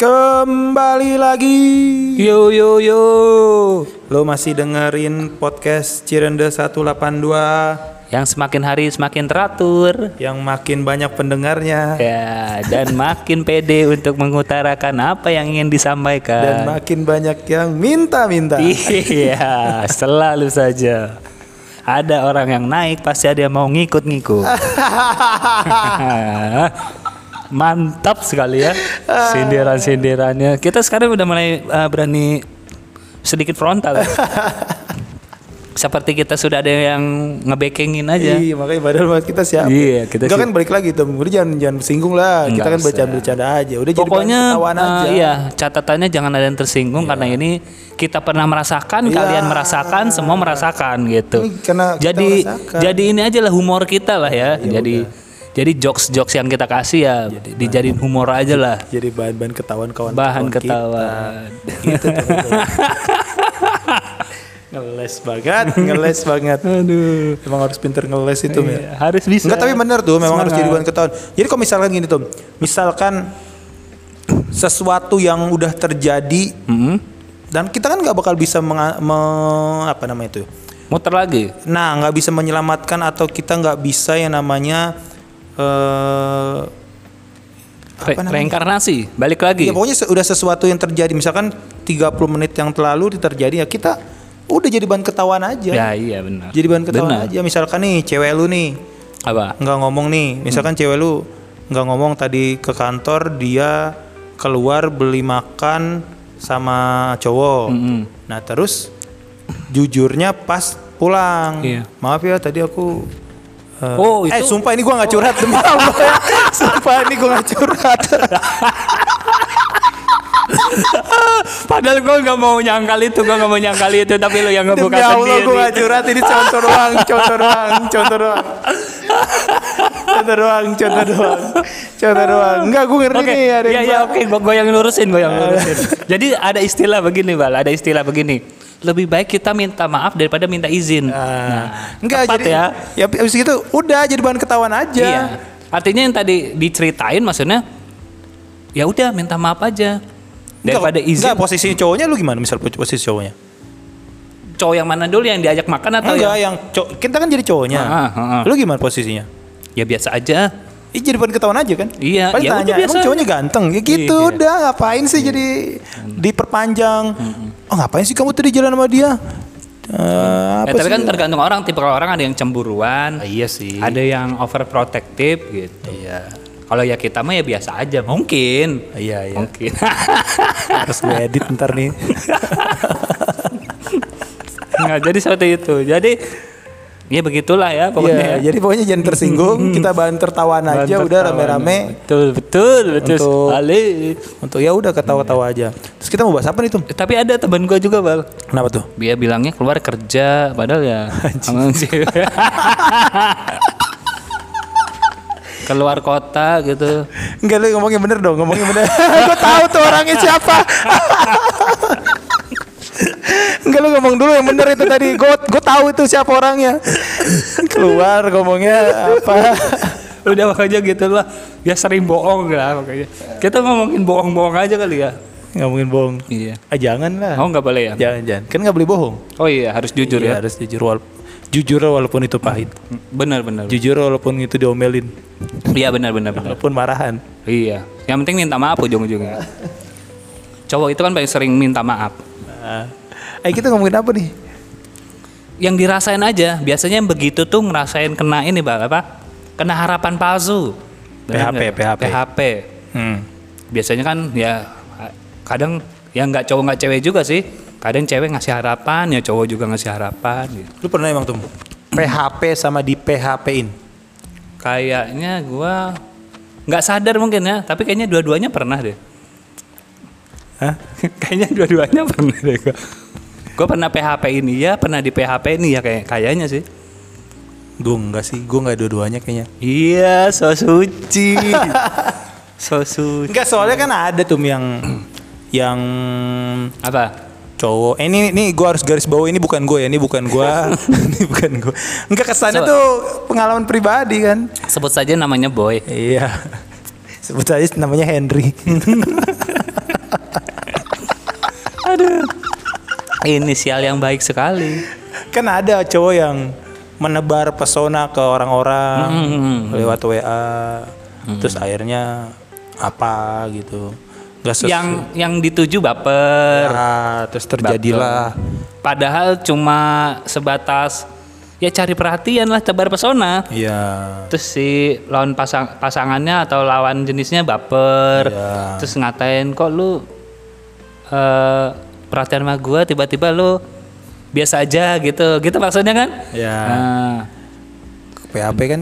Kembali lagi. Yo yo yo. Lo masih dengerin podcast Cirende 182 Yang semakin hari semakin teratur. yang makin banyak pendengarnya Ya, dan makin pede untuk mengutarakan apa yang ingin dan disampaikan. makin banyak yang minta-minta. Iya, selalu saja. Ada orang yang naik pasti ada yang mau ngikut-ngikut. Mantap sekali ya sindiran-sindirannya. Kita sekarang udah mulai uh, berani sedikit frontal. ya. Seperti kita sudah ada yang ngebackingin aja. Iya, makanya padahal kita siapa? Iya, kita Enggak kan balik lagi tuh. Udah jangan jangan bersinggung lah. kita Enggak kan usah. bercanda-bercanda aja. Udah jadi Pokoknya bahan ketawaan uh, aja. iya catatannya jangan ada yang tersinggung karena ini kita pernah merasakan, Iya. kalian merasakan, semua merasakan gitu. Ini karena kita jadi merasakan. jadi ini aja lah humor kita lah ya. jadi jadi jokes jokes yang kita kasih ya dijadiin humor aja lah. Jadi bahan-bahan ketahuan kawan Bahan ketawa. Gitu ngeles banget, ngeles banget. Aduh. Emang harus pinter ngeles itu ya. Harus bisa. Enggak tapi bener tuh memang harus jadi bahan ketahuan. Jadi kalau misalkan gini tuh, misalkan sesuatu yang udah terjadi Mm-mm. dan kita kan nggak bakal bisa menga- me- apa namanya itu. Muter lagi. Nah nggak bisa menyelamatkan atau kita nggak bisa yang namanya eh Re- reinkarnasi, balik lagi. ya pokoknya se- udah sesuatu yang terjadi misalkan 30 menit yang terlalu terjadi ya kita udah jadi bahan ketahuan aja. Ya iya benar. Jadi bahan ketahuan Benar. aja. Misalkan nih cewek lu nih Apa? nggak ngomong nih misalkan cewek lu nggak ngomong tadi ke kantor dia keluar beli makan sama cowok Mm-mm. nah terus jujurnya pas pulang Iya. maaf ya tadi aku eh, Oh, eh itu- sumpah ini gua nggak curhat demi Allah ya. sumpah ini gua nggak curhat Padahal gue nggak mau nyangkal itu, gue nggak mau nyangkal itu, tapi lo yang ngebuka demi Allah sendiri. gua nggak curhat ini contoh doang contoh doang contoh doang contoh doang contoh doang contoh doang enggak gua ngerti Oke, nih ada iya iya oke, gue gue yang lurusin, gue yang lurusin. Jadi ada istilah begini, bal, ada istilah begini. Lebih baik kita minta maaf daripada minta izin. Nah, enggak tepat jadi ya. ya. habis gitu udah jadi bahan ketahuan aja. Iya. Artinya yang tadi diceritain maksudnya ya udah minta maaf aja daripada enggak, izin. Enggak, posisi cowoknya lu gimana misal posisi cowoknya? Cowok yang mana dulu yang diajak makan atau enggak, yang yang cowok kita kan jadi cowoknya. Ah, ah, ah. Lu gimana posisinya? ya biasa aja. Ih, jadi bahan ketahuan aja kan? Iya, Paling ya tanya, biasa emang cowoknya ganteng? Ya gitu Iya. udah, ngapain sih jadi diperpanjang? Oh, ngapain sih kamu tadi jalan sama dia? Eh, apa Ya, tapi sih? kan tergantung orang, tipe orang ada yang cemburuan, Ah, iya sih. ada yang overprotective gitu. Iya. Kalau ya kita mah ya biasa aja, mungkin. Iya, iya. Mungkin. Harus gue edit ntar nih. Nggak, jadi seperti itu. Jadi ya begitulah ya Iya, pokoknya. ya. jadi pokoknya jangan tersinggung, kita bahan tertawaan aja Bahan udah rame-rame. Betul, betul, betul Untuk- sekali. Untuk ya udah ketawa-tawa aja. Terus kita mau bahas apa nih tuh? Tapi ada teman gua juga, Bal. Kenapa tuh? Dia bilangnya keluar kerja, padahal ya keluar kota gitu. Enggak lu ngomongnya bener dong, ngomongnya bener. gue tahu tuh orangnya siapa. Enggak lu ngomong dulu yang bener itu tadi. Gue gue tahu itu siapa orangnya. Keluar ngomongnya apa? Udah makanya gitu lah. Dia sering bohong lah makanya. Kita ngomongin bohong-bohong aja kali ya. Ngomongin bohong. Iya. Ah jangan lah. Oh nggak boleh ya? Jangan jangan. Kan nggak boleh bohong. Oh iya harus jujur Iya, ya. Harus jujur wal jujur walaupun itu pahit. Benar benar. Jujur walaupun itu diomelin. Iya benar benar. Walaupun marahan. Iya. Yang penting minta maaf ujung-ujungnya. Cowok itu kan paling sering minta maaf. Nah. Eh kita ngomongin apa nih? Yang dirasain aja. Biasanya yang begitu tuh ngerasain kena ini bang apa? Kena harapan palsu. PHP? PHP. PHP. Hmm. Biasanya kan ya kadang yang nggak cowok nggak cewek juga sih. Kadang cewek ngasih harapan ya cowok juga ngasih harapan. Gitu. Lu pernah emang tuh PHP sama di PHP-in? Kayaknya gua nggak sadar mungkin ya. Tapi kayaknya dua-duanya pernah deh. Hah? kayaknya dua-duanya pernah deh gua. Gua pernah PHP ini ya, pernah di PHP ini ya kayak kayaknya sih. Gue enggak sih, gue enggak dua-duanya kayaknya. Iya, so suci. so suci. Enggak, soalnya kan ada tuh yang yang Apa? cowok. Eh, ini ini gue harus garis bawah ini bukan gue ya, ini bukan gue, ini bukan gue. Enggak kesannya Coba. tuh pengalaman pribadi kan. Sebut saja namanya Boy. Iya. Sebut aja namanya Henry. Aduh. Inisial yang baik sekali. Kan ada cowok yang menebar pesona ke orang-orang Hmm. lewat WA. Terus akhirnya apa gitu. Gak sesuai. Yang yang dituju baper. Ya, terus terjadilah Padahal cuma sebatas ya cari perhatian lah tebar pesona. Iya. Terus si lawan pasang pasangannya atau lawan jenisnya baper. Iya. Terus ngatain kok lu eh perhatian sama gua tiba-tiba lu biasa aja gitu. Gitu maksudnya kan? Ya. Nah, PHP kan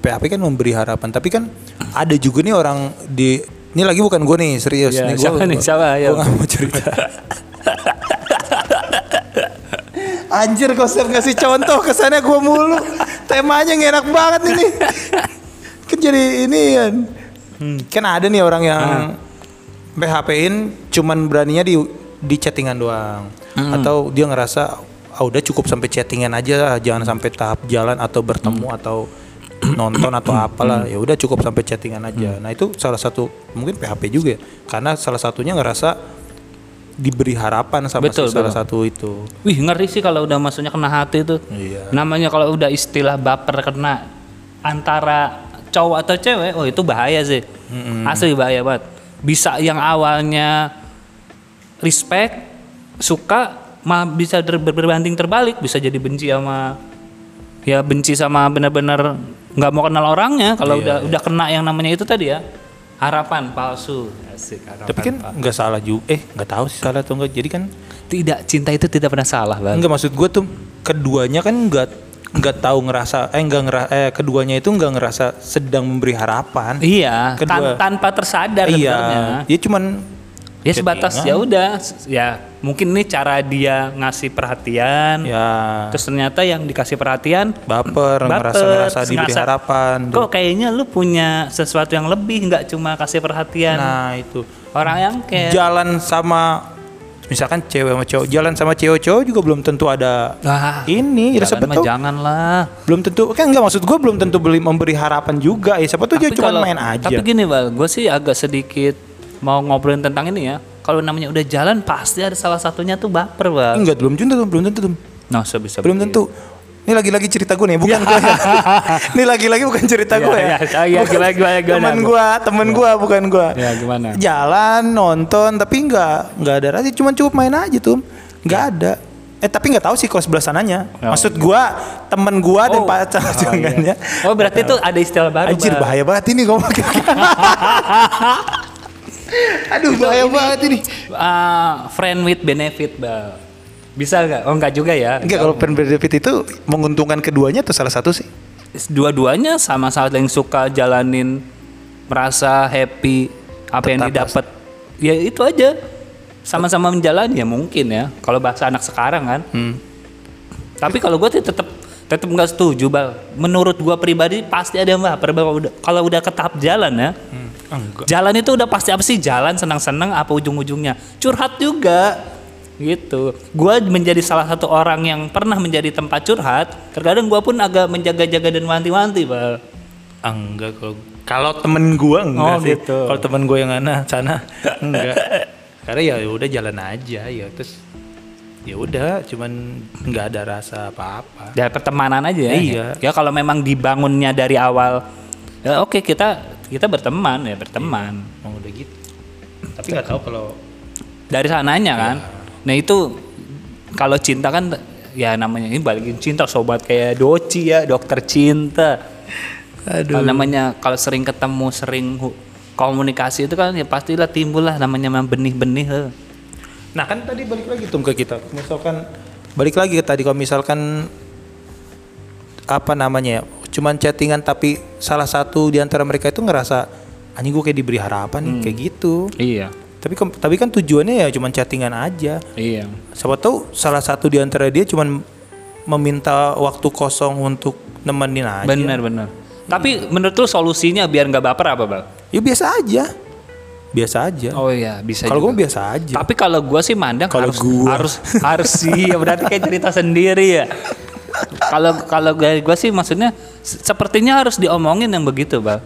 PHP kan memberi harapan tapi kan ada juga nih orang di ini lagi bukan gue nih serius Ya, nih gue siapa nih? Siapa? Ayo. gue nggak mau cerita anjir kok Sep ngasih contoh kesannya gue mulu temanya nggak enak banget ini kan jadi ini kan kan ada nih orang yang PHP-in cuman beraninya di di chattingan doang. Atau dia ngerasa ah udah cukup sampai chattingan aja jangan sampai tahap jalan atau bertemu atau nonton atau apalah. Ya udah cukup sampai chattingan aja. Nah itu salah satu mungkin PHP juga ya. Karena salah satunya ngerasa diberi harapan sama si Betul, salah betul. satu itu. Wih ngeri sih kalau udah maksudnya kena hati tuh. iya. Namanya kalau udah istilah baper kena antara cowok atau cewek, oh itu bahaya sih. Asli bahaya banget. Bisa yang awalnya respect, suka, mah bisa berbanding terbalik, bisa jadi benci sama ya benci sama benar-benar nggak mau kenal orangnya kalau Iya, udah udah kena yang namanya itu tadi ya harapan palsu asik harapan tapi kan nggak salah juga eh nggak tahu sih salah atau enggak jadi kan tidak cinta itu tidak pernah salah bang Enggak maksud gue tuh keduanya kan nggak nggak tahu ngerasa eh nggak ngerasa eh keduanya itu nggak ngerasa sedang memberi harapan. iya Kedua. tan- tanpa tersadar sebenarnya. iya. Dia cuman ya sebatas chattingan. ya udah ya mungkin nih cara dia ngasih perhatian ya terus ternyata yang dikasih perhatian baper, baper, ngerasa diberi ngerasa, harapan. kok kayaknya lu punya sesuatu yang lebih nggak cuma kasih perhatian Nah, itu. orang yang kayak Jalan sama misalkan cewek sama cowok, jalan sama cewek cowok juga belum tentu ada ah, ini, ya siapa tahu janganlah belum tentu kan enggak maksud gue belum tentu beli memberi harapan juga ya siapa tuh dia cuma main aja Tapi gini bal, gue sih agak sedikit mau ngobrolin tentang ini ya. Kalau namanya udah jalan pasti ada salah satunya tuh baper bal. enggak belum tentu belum tentu Nah sebisa belum tentu ini lagi-lagi cerita gue nih bukan gue ya. ini lagi-lagi bukan cerita Iya, gue ya, iya, iya, Bukan gimana, gimana, gimana? temen gue temen gue bukan gue Ya gimana? jalan nonton tapi nggak nggak ada rasa cuma cukup main aja tuh nggak ada eh tapi nggak tahu sih kalau sebelah sananya Oh. maksud gue temen gue dan Oh. pacar Oh, jangannya iya. Oh berarti itu ada istilah baru. Anjir bahaya banget ini ngomong Aduh bahaya banget ini. Ah, friend with benefit bal. Bisa nggak? Oh nggak juga ya. Enggak kalau pen benefit itu menguntungkan keduanya atau salah satu sih? Dua-duanya sama-sama yang suka jalanin merasa happy apa yang Tetap didapat. Ya itu aja. Sama-sama menjalani ya mungkin ya. Kalau bahasa anak sekarang kan. Hmm. Tapi kalau gue tetap tetap nggak setuju bal. Menurut gue pribadi pasti ada yang Bal. Kalau udah kalau udah ke tahap jalan ya. Enggak. Jalan itu udah pasti apa sih? Jalan senang-senang apa ujung-ujungnya? Curhat juga. Gitu. Gue menjadi salah satu orang yang pernah menjadi tempat curhat. Terkadang gue pun agak menjaga-jaga dan wanti-wanti, bal. Enggak kalau kalau temen gua enggak Oh, sih. gitu. Kalau temen gua yang ana sana enggak. Karena ya udah jalan aja ya terus ya udah cuman nggak ada rasa apa-apa. Dari pertemanan aja ya. Iya. Ya kalau memang dibangunnya dari awal, ya oke kita kita berteman ya berteman. Mau udah gitu. Tapi nggak tahu kalau Dari sananya kan. Nah itu kalau cinta kan ya namanya ini balikin cinta sobat kayak doci ya dokter cinta. Kalau namanya kalau sering ketemu sering komunikasi itu kan ya pastilah timbul lah namanya memang benih-benih. Nah kan tadi balik lagi tuh ke kita. Misalkan balik lagi ke tadi kalau misalkan apa namanya ya, cuman chattingan tapi salah satu di antara mereka itu ngerasa anjing gue kayak diberi harapan nih kayak gitu. Iya. Tapi tapi kan tujuannya ya cuman chattingan aja. Iya. Siapa tahu salah satu di antara dia cuman meminta waktu kosong untuk nemenin aja. Benar benar. Tapi menurut lu solusinya biar nggak baper apa bang? Ya biasa aja. Biasa aja. Oh iya bisa. Kalau gue biasa aja. Tapi kalau gua sih mandang Kalau harus gua. harus harus sih ya berarti kayak cerita sendiri ya. Kalau kalau dari gua sih maksudnya se- sepertinya harus diomongin yang begitu, Bang.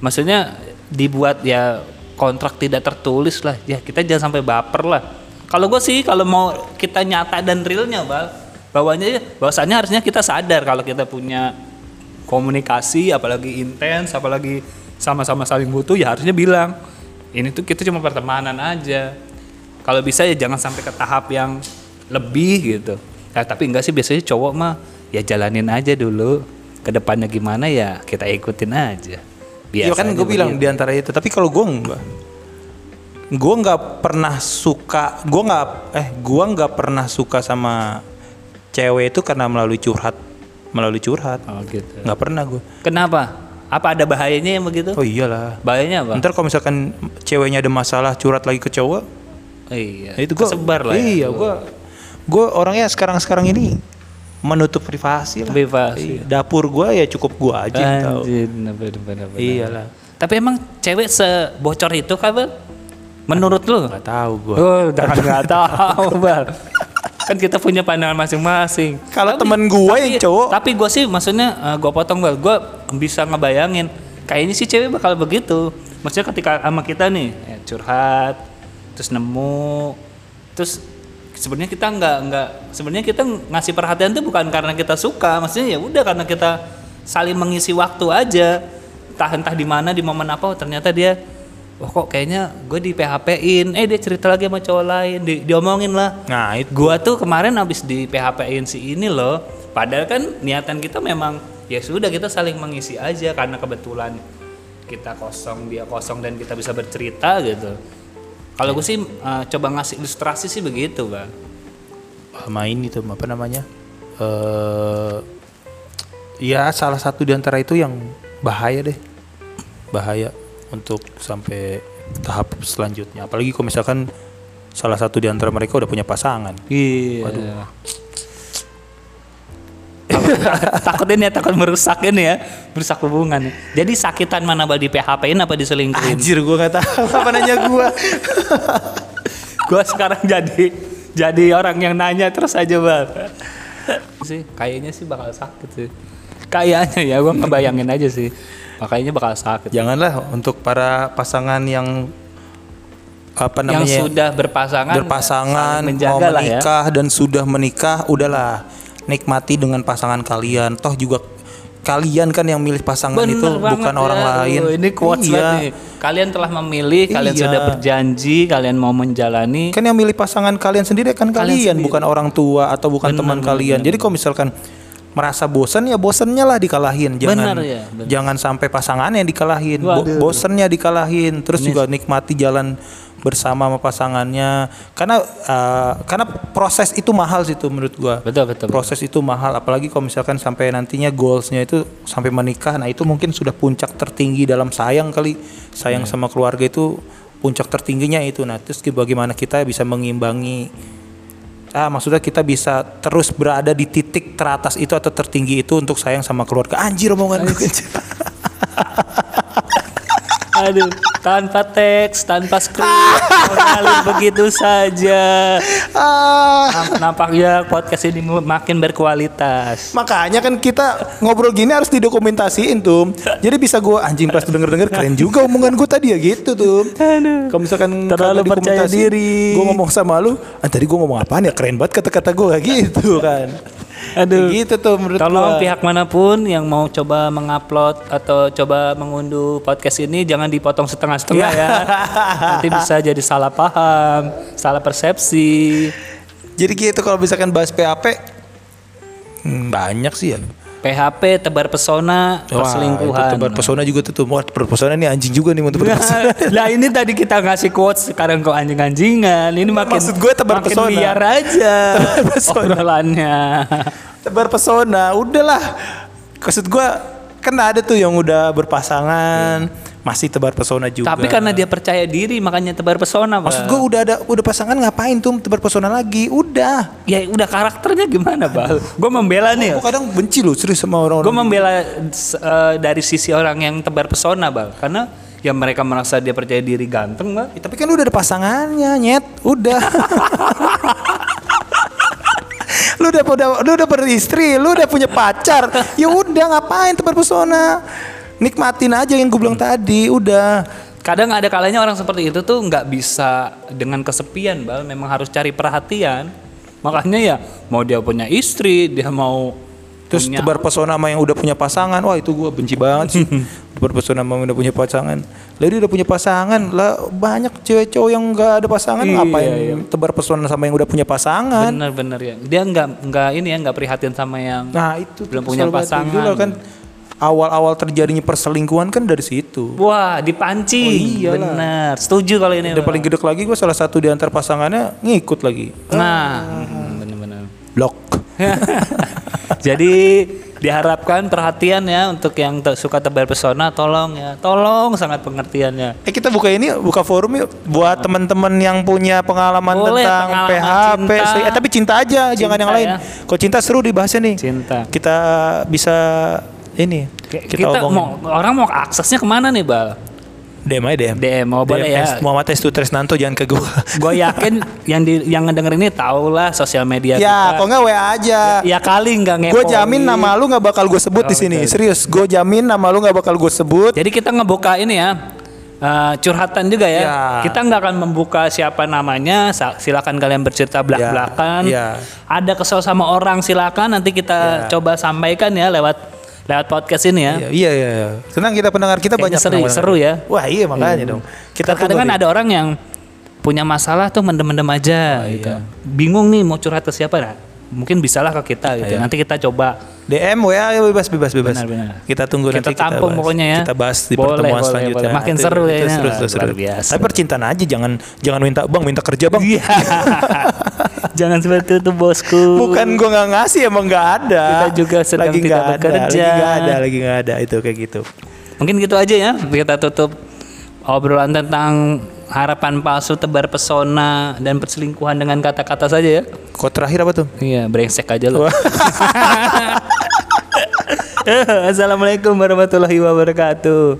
Maksudnya dibuat ya kontrak tidak tertulis lah. Ya kita jangan sampai baper lah. Kalau gue sih kalau mau kita nyata dan realnya bal, bawahnya bahwasannya harusnya kita sadar kalau kita punya komunikasi apalagi intens apalagi sama-sama saling butuh ya harusnya bilang ini tuh kita cuma pertemanan aja. Kalau bisa ya jangan sampai ke tahap yang lebih gitu. Ya, tapi enggak sih biasanya cowok mah ya jalanin aja dulu. Ke depannya gimana ya kita ikutin aja. Iya kan Biasanya gue bilang di antara itu. Tapi kalau gue enggak, gue nggak pernah suka. Gue nggak eh gue nggak pernah suka sama cewek itu karena melalui curhat, melalui curhat. Oh gitu. Nggak pernah gue. Kenapa? Apa ada bahayanya yang begitu? Oh iyalah. Bahayanya apa? Ntar kalau misalkan ceweknya ada masalah curhat lagi ke cowok, Oh, iya. ya itu gue sebar lah Iya, ya. gue gue orangnya sekarang-sekarang ini menutup privasi lah. Privasi. Iya, Dapur gue ya cukup gue aja yang tahu. Anjir, bener, bener, bener. Iyalah. Tapi emang cewek sebocor itu Bal? Menurut lu? Gak tahu gue. Oh, jangan nggak tahu, Bal. Kan kita punya pandangan masing-masing. Kalau temen gue yang cowok, Tapi gue sih maksudnya gue potong bal, gue bisa ngebayangin kayaknya sih cewek bakal begitu. Maksudnya ketika sama kita nih ya, curhat, terus nemu, terus sebenarnya kita nggak nggak sebenarnya kita ngasih perhatian tuh bukan karena kita suka, maksudnya ya udah karena kita saling mengisi waktu aja. Entah entah di mana di momen apa, oh, ternyata dia Wah kok kayaknya gue di PHP-in, eh dia cerita lagi sama cowok lain, di, diomongin lah. nah itu Gua tuh kemarin habis di PHP-in si ini loh. Padahal kan niatan kita memang ya sudah kita saling mengisi aja karena kebetulan kita kosong dia kosong dan kita bisa bercerita gitu. Kalau gue sih eh, coba ngasih ilustrasi sih begitu bang. sama ini tuh apa namanya? eh ya salah satu di antara itu yang bahaya deh. Bahaya untuk sampai tahap selanjutnya. Apalagi kalau misalkan salah satu di antara mereka udah punya pasangan. Iya. takut ini ya takut merusak ini ya merusak hubungan. Jadi sakitan mana bal di PHP-in apa diselingkuhin? Anjir gua nggak tahu. Apa nanya gua. gua sekarang jadi jadi orang yang nanya terus aja bang. Sih kayaknya sih bakal sakit sih. Kayaknya ya gua ngebayangin aja sih. Makanya bakal sakit. Janganlah untuk para pasangan yang apa yang namanya sudah berpasangan berpasangan mau ya. menikah dan sudah menikah udahlah nikmati dengan pasangan kalian toh juga kalian kan yang milih pasangan Bener itu bukan ya. orang lain ini quotes iya. Kalian telah memilih, kalian Iya. sudah berjanji, kalian mau menjalani. kan yang milih pasangan kalian sendiri kan kalian, sendiri. bukan orang tua atau bukan teman kalian jadi kalau misalkan merasa bosan ya bosannya lah dikalahin jangan Benar ya, benar. jangan sampai pasangannya yang dikalahin Waduh. bosannya dikalahin terus juga nikmati jalan bersama sama pasangannya. Karena eh, karena proses itu mahal sih tuh menurut gua. Betul, betul. proses itu mahal. Apalagi kalau misalkan sampai nantinya goalsnya itu sampai menikah nah itu mungkin sudah puncak tertinggi dalam sayang kali. Sayang Iya. sama keluarga itu puncak tertingginya itu. Nah terus bagaimana kita bisa mengimbangi ah maksudnya kita bisa terus berada di titik teratas itu atau tertinggi itu untuk sayang sama keluarga. Anjir omongan gue Aduh, tanpa teks, tanpa skrip, mengalir begitu saja. ah Namp- Nampaknya podcast ini makin berkualitas. makanya kan kita ngobrol gini harus didokumentasiin tuh jadi bisa gua anjing pas denger denger keren juga omongan gua tadi ya gitu tuh kalau misalkan Terlalu percaya diri. gua ngomong sama lu ah, tadi gua ngomong apaan ya keren banget kata-kata gua gitu kan Aduh. Gitu tuh menurut Tolong gua. pihak mana pun yang mau coba mengupload atau coba mengunduh podcast ini jangan dipotong setengah-setengah Iya. ya. Nanti bisa jadi salah paham, salah persepsi. jadi gitu kalau misalkan bahas PHP hmm, banyak sih ya PHP tebar pesona Wah, perselingkuhan. itu tebar pesona juga tuh tuh Wah, tebar pesona nih anjing juga nih tebar pesona lah ini tadi kita ngasih quotes sekarang kok anjing-anjingan. Ini makin Maksud gue tebar makin pesona. liar aja Tebar pesona. obrolannya. tebar pesona udahlah maksud gua kan ada tuh yang udah berpasangan masih tebar pesona juga Tapi karena dia percaya diri makanya tebar pesona, Bang. maksud gua udah ada udah pasangan ngapain tuh tebar pesona lagi udah ya udah karakternya gimana, Bal? Gue membela nih. gua kadang benci loh serius sama Gue orang-orang membela eh, dari sisi orang yang tebar pesona, Bal. Karena ya mereka merasa dia percaya diri ganteng, Bal. Ya, tapi kan udah ada pasangannya nyet udah lu udah udah lu udah beristri lu udah punya pacar ya udah ngapain tebar pesona nikmatin aja yang gue bilang tadi udah kadang ada kalanya orang seperti itu tuh nggak bisa dengan kesepian bal memang harus cari perhatian makanya ya mau dia punya istri dia mau Terus punya tebar pesona sama yang udah punya pasangan. Wah, itu gua benci banget sih. tebar pesona sama yang udah punya pasangan. Dia udah punya pasangan. Lah banyak cewek cowok yang nggak ada pasangan Iya, ngapain tebar pesona sama yang udah punya pasangan. bener-bener ya dia nggak nggak ini ya nggak prihatin sama yang Nah, itu Belum punya pasangan. Dulu kan awal-awal terjadinya perselingkuhan kan dari situ. wah dipancing Oh, iyalah. bener setuju kalau ini Dan Bal. paling gede lagi gue salah satu di antar pasangannya ngikut lagi. nah hmm, bener-bener Blok. Jadi diharapkan perhatian ya untuk yang te- suka tebar pesona tolong ya tolong sangat pengertiannya Eh kita buka ini buka forum yuk buat teman-teman yang punya pengalaman Boleh, tentang pengalaman PHP. cinta. Eh tapi cinta aja, jangan yang Cinta lain. ya. Kalau cinta seru dibahasnya nih. cinta Kita bisa ini kita, kita, mau orang mau aksesnya ke mana nih bal DM aja DM. DM mau boleh DM ya S- Muhammad Estu Tresnanto jangan ke gua. gue yakin yang di yang ngedenger ini tau lah sosial media ya, kok nggak WA aja. ya kali nggak ngepo Gue jamin nama lu nggak bakal gue sebut Oh, di sini. betul. Serius, gue jamin nama lu nggak bakal gue sebut. jadi kita ngebuka ini ya eh, curhatan juga ya. Ya. Kita nggak akan membuka siapa namanya. Silakan kalian bercerita belak-belakan. Ya. Ada kesel sama orang silakan nanti kita Ya. coba sampaikan ya lewat lewat podcast ini ya. Iya, iya, iya. Tenang kita pendengar kita Kayaknya banyak seru, pendengar. seru ya. Wah iya makanya dong. Kita Kadang kan ada orang yang punya masalah tuh mendem-mendem aja Oh, gitu. iya. Bingung nih mau curhat ke siapa nah. Mungkin bisalah ke kita gitu. Iya. Nanti kita coba DM WA ya bebas bebas bebas. Benar, benar. Kita tunggu Kita nanti tampung bahas. pokoknya ya. Kita bahas di Boleh, pertemuan boleh, selanjutnya. boleh. Makin seru ya seru, seru, seru. Luar biasa. Tapi percintaan aja jangan jangan minta bang minta kerja bang. Iya. Jangan seperti itu bosku. Bukan gua nggak ngasih emang nggak ada. Kita juga sedang lagi tidak ada, bekerja. Lagi nggak ada, lagi nggak ada itu kayak gitu. Mungkin gitu aja ya. Kita tutup obrolan tentang harapan palsu tebar pesona dan perselingkuhan dengan kata-kata saja ya. Kok terakhir apa tuh? Iya, brengsek aja loh. Assalamualaikum warahmatullahi wabarakatuh.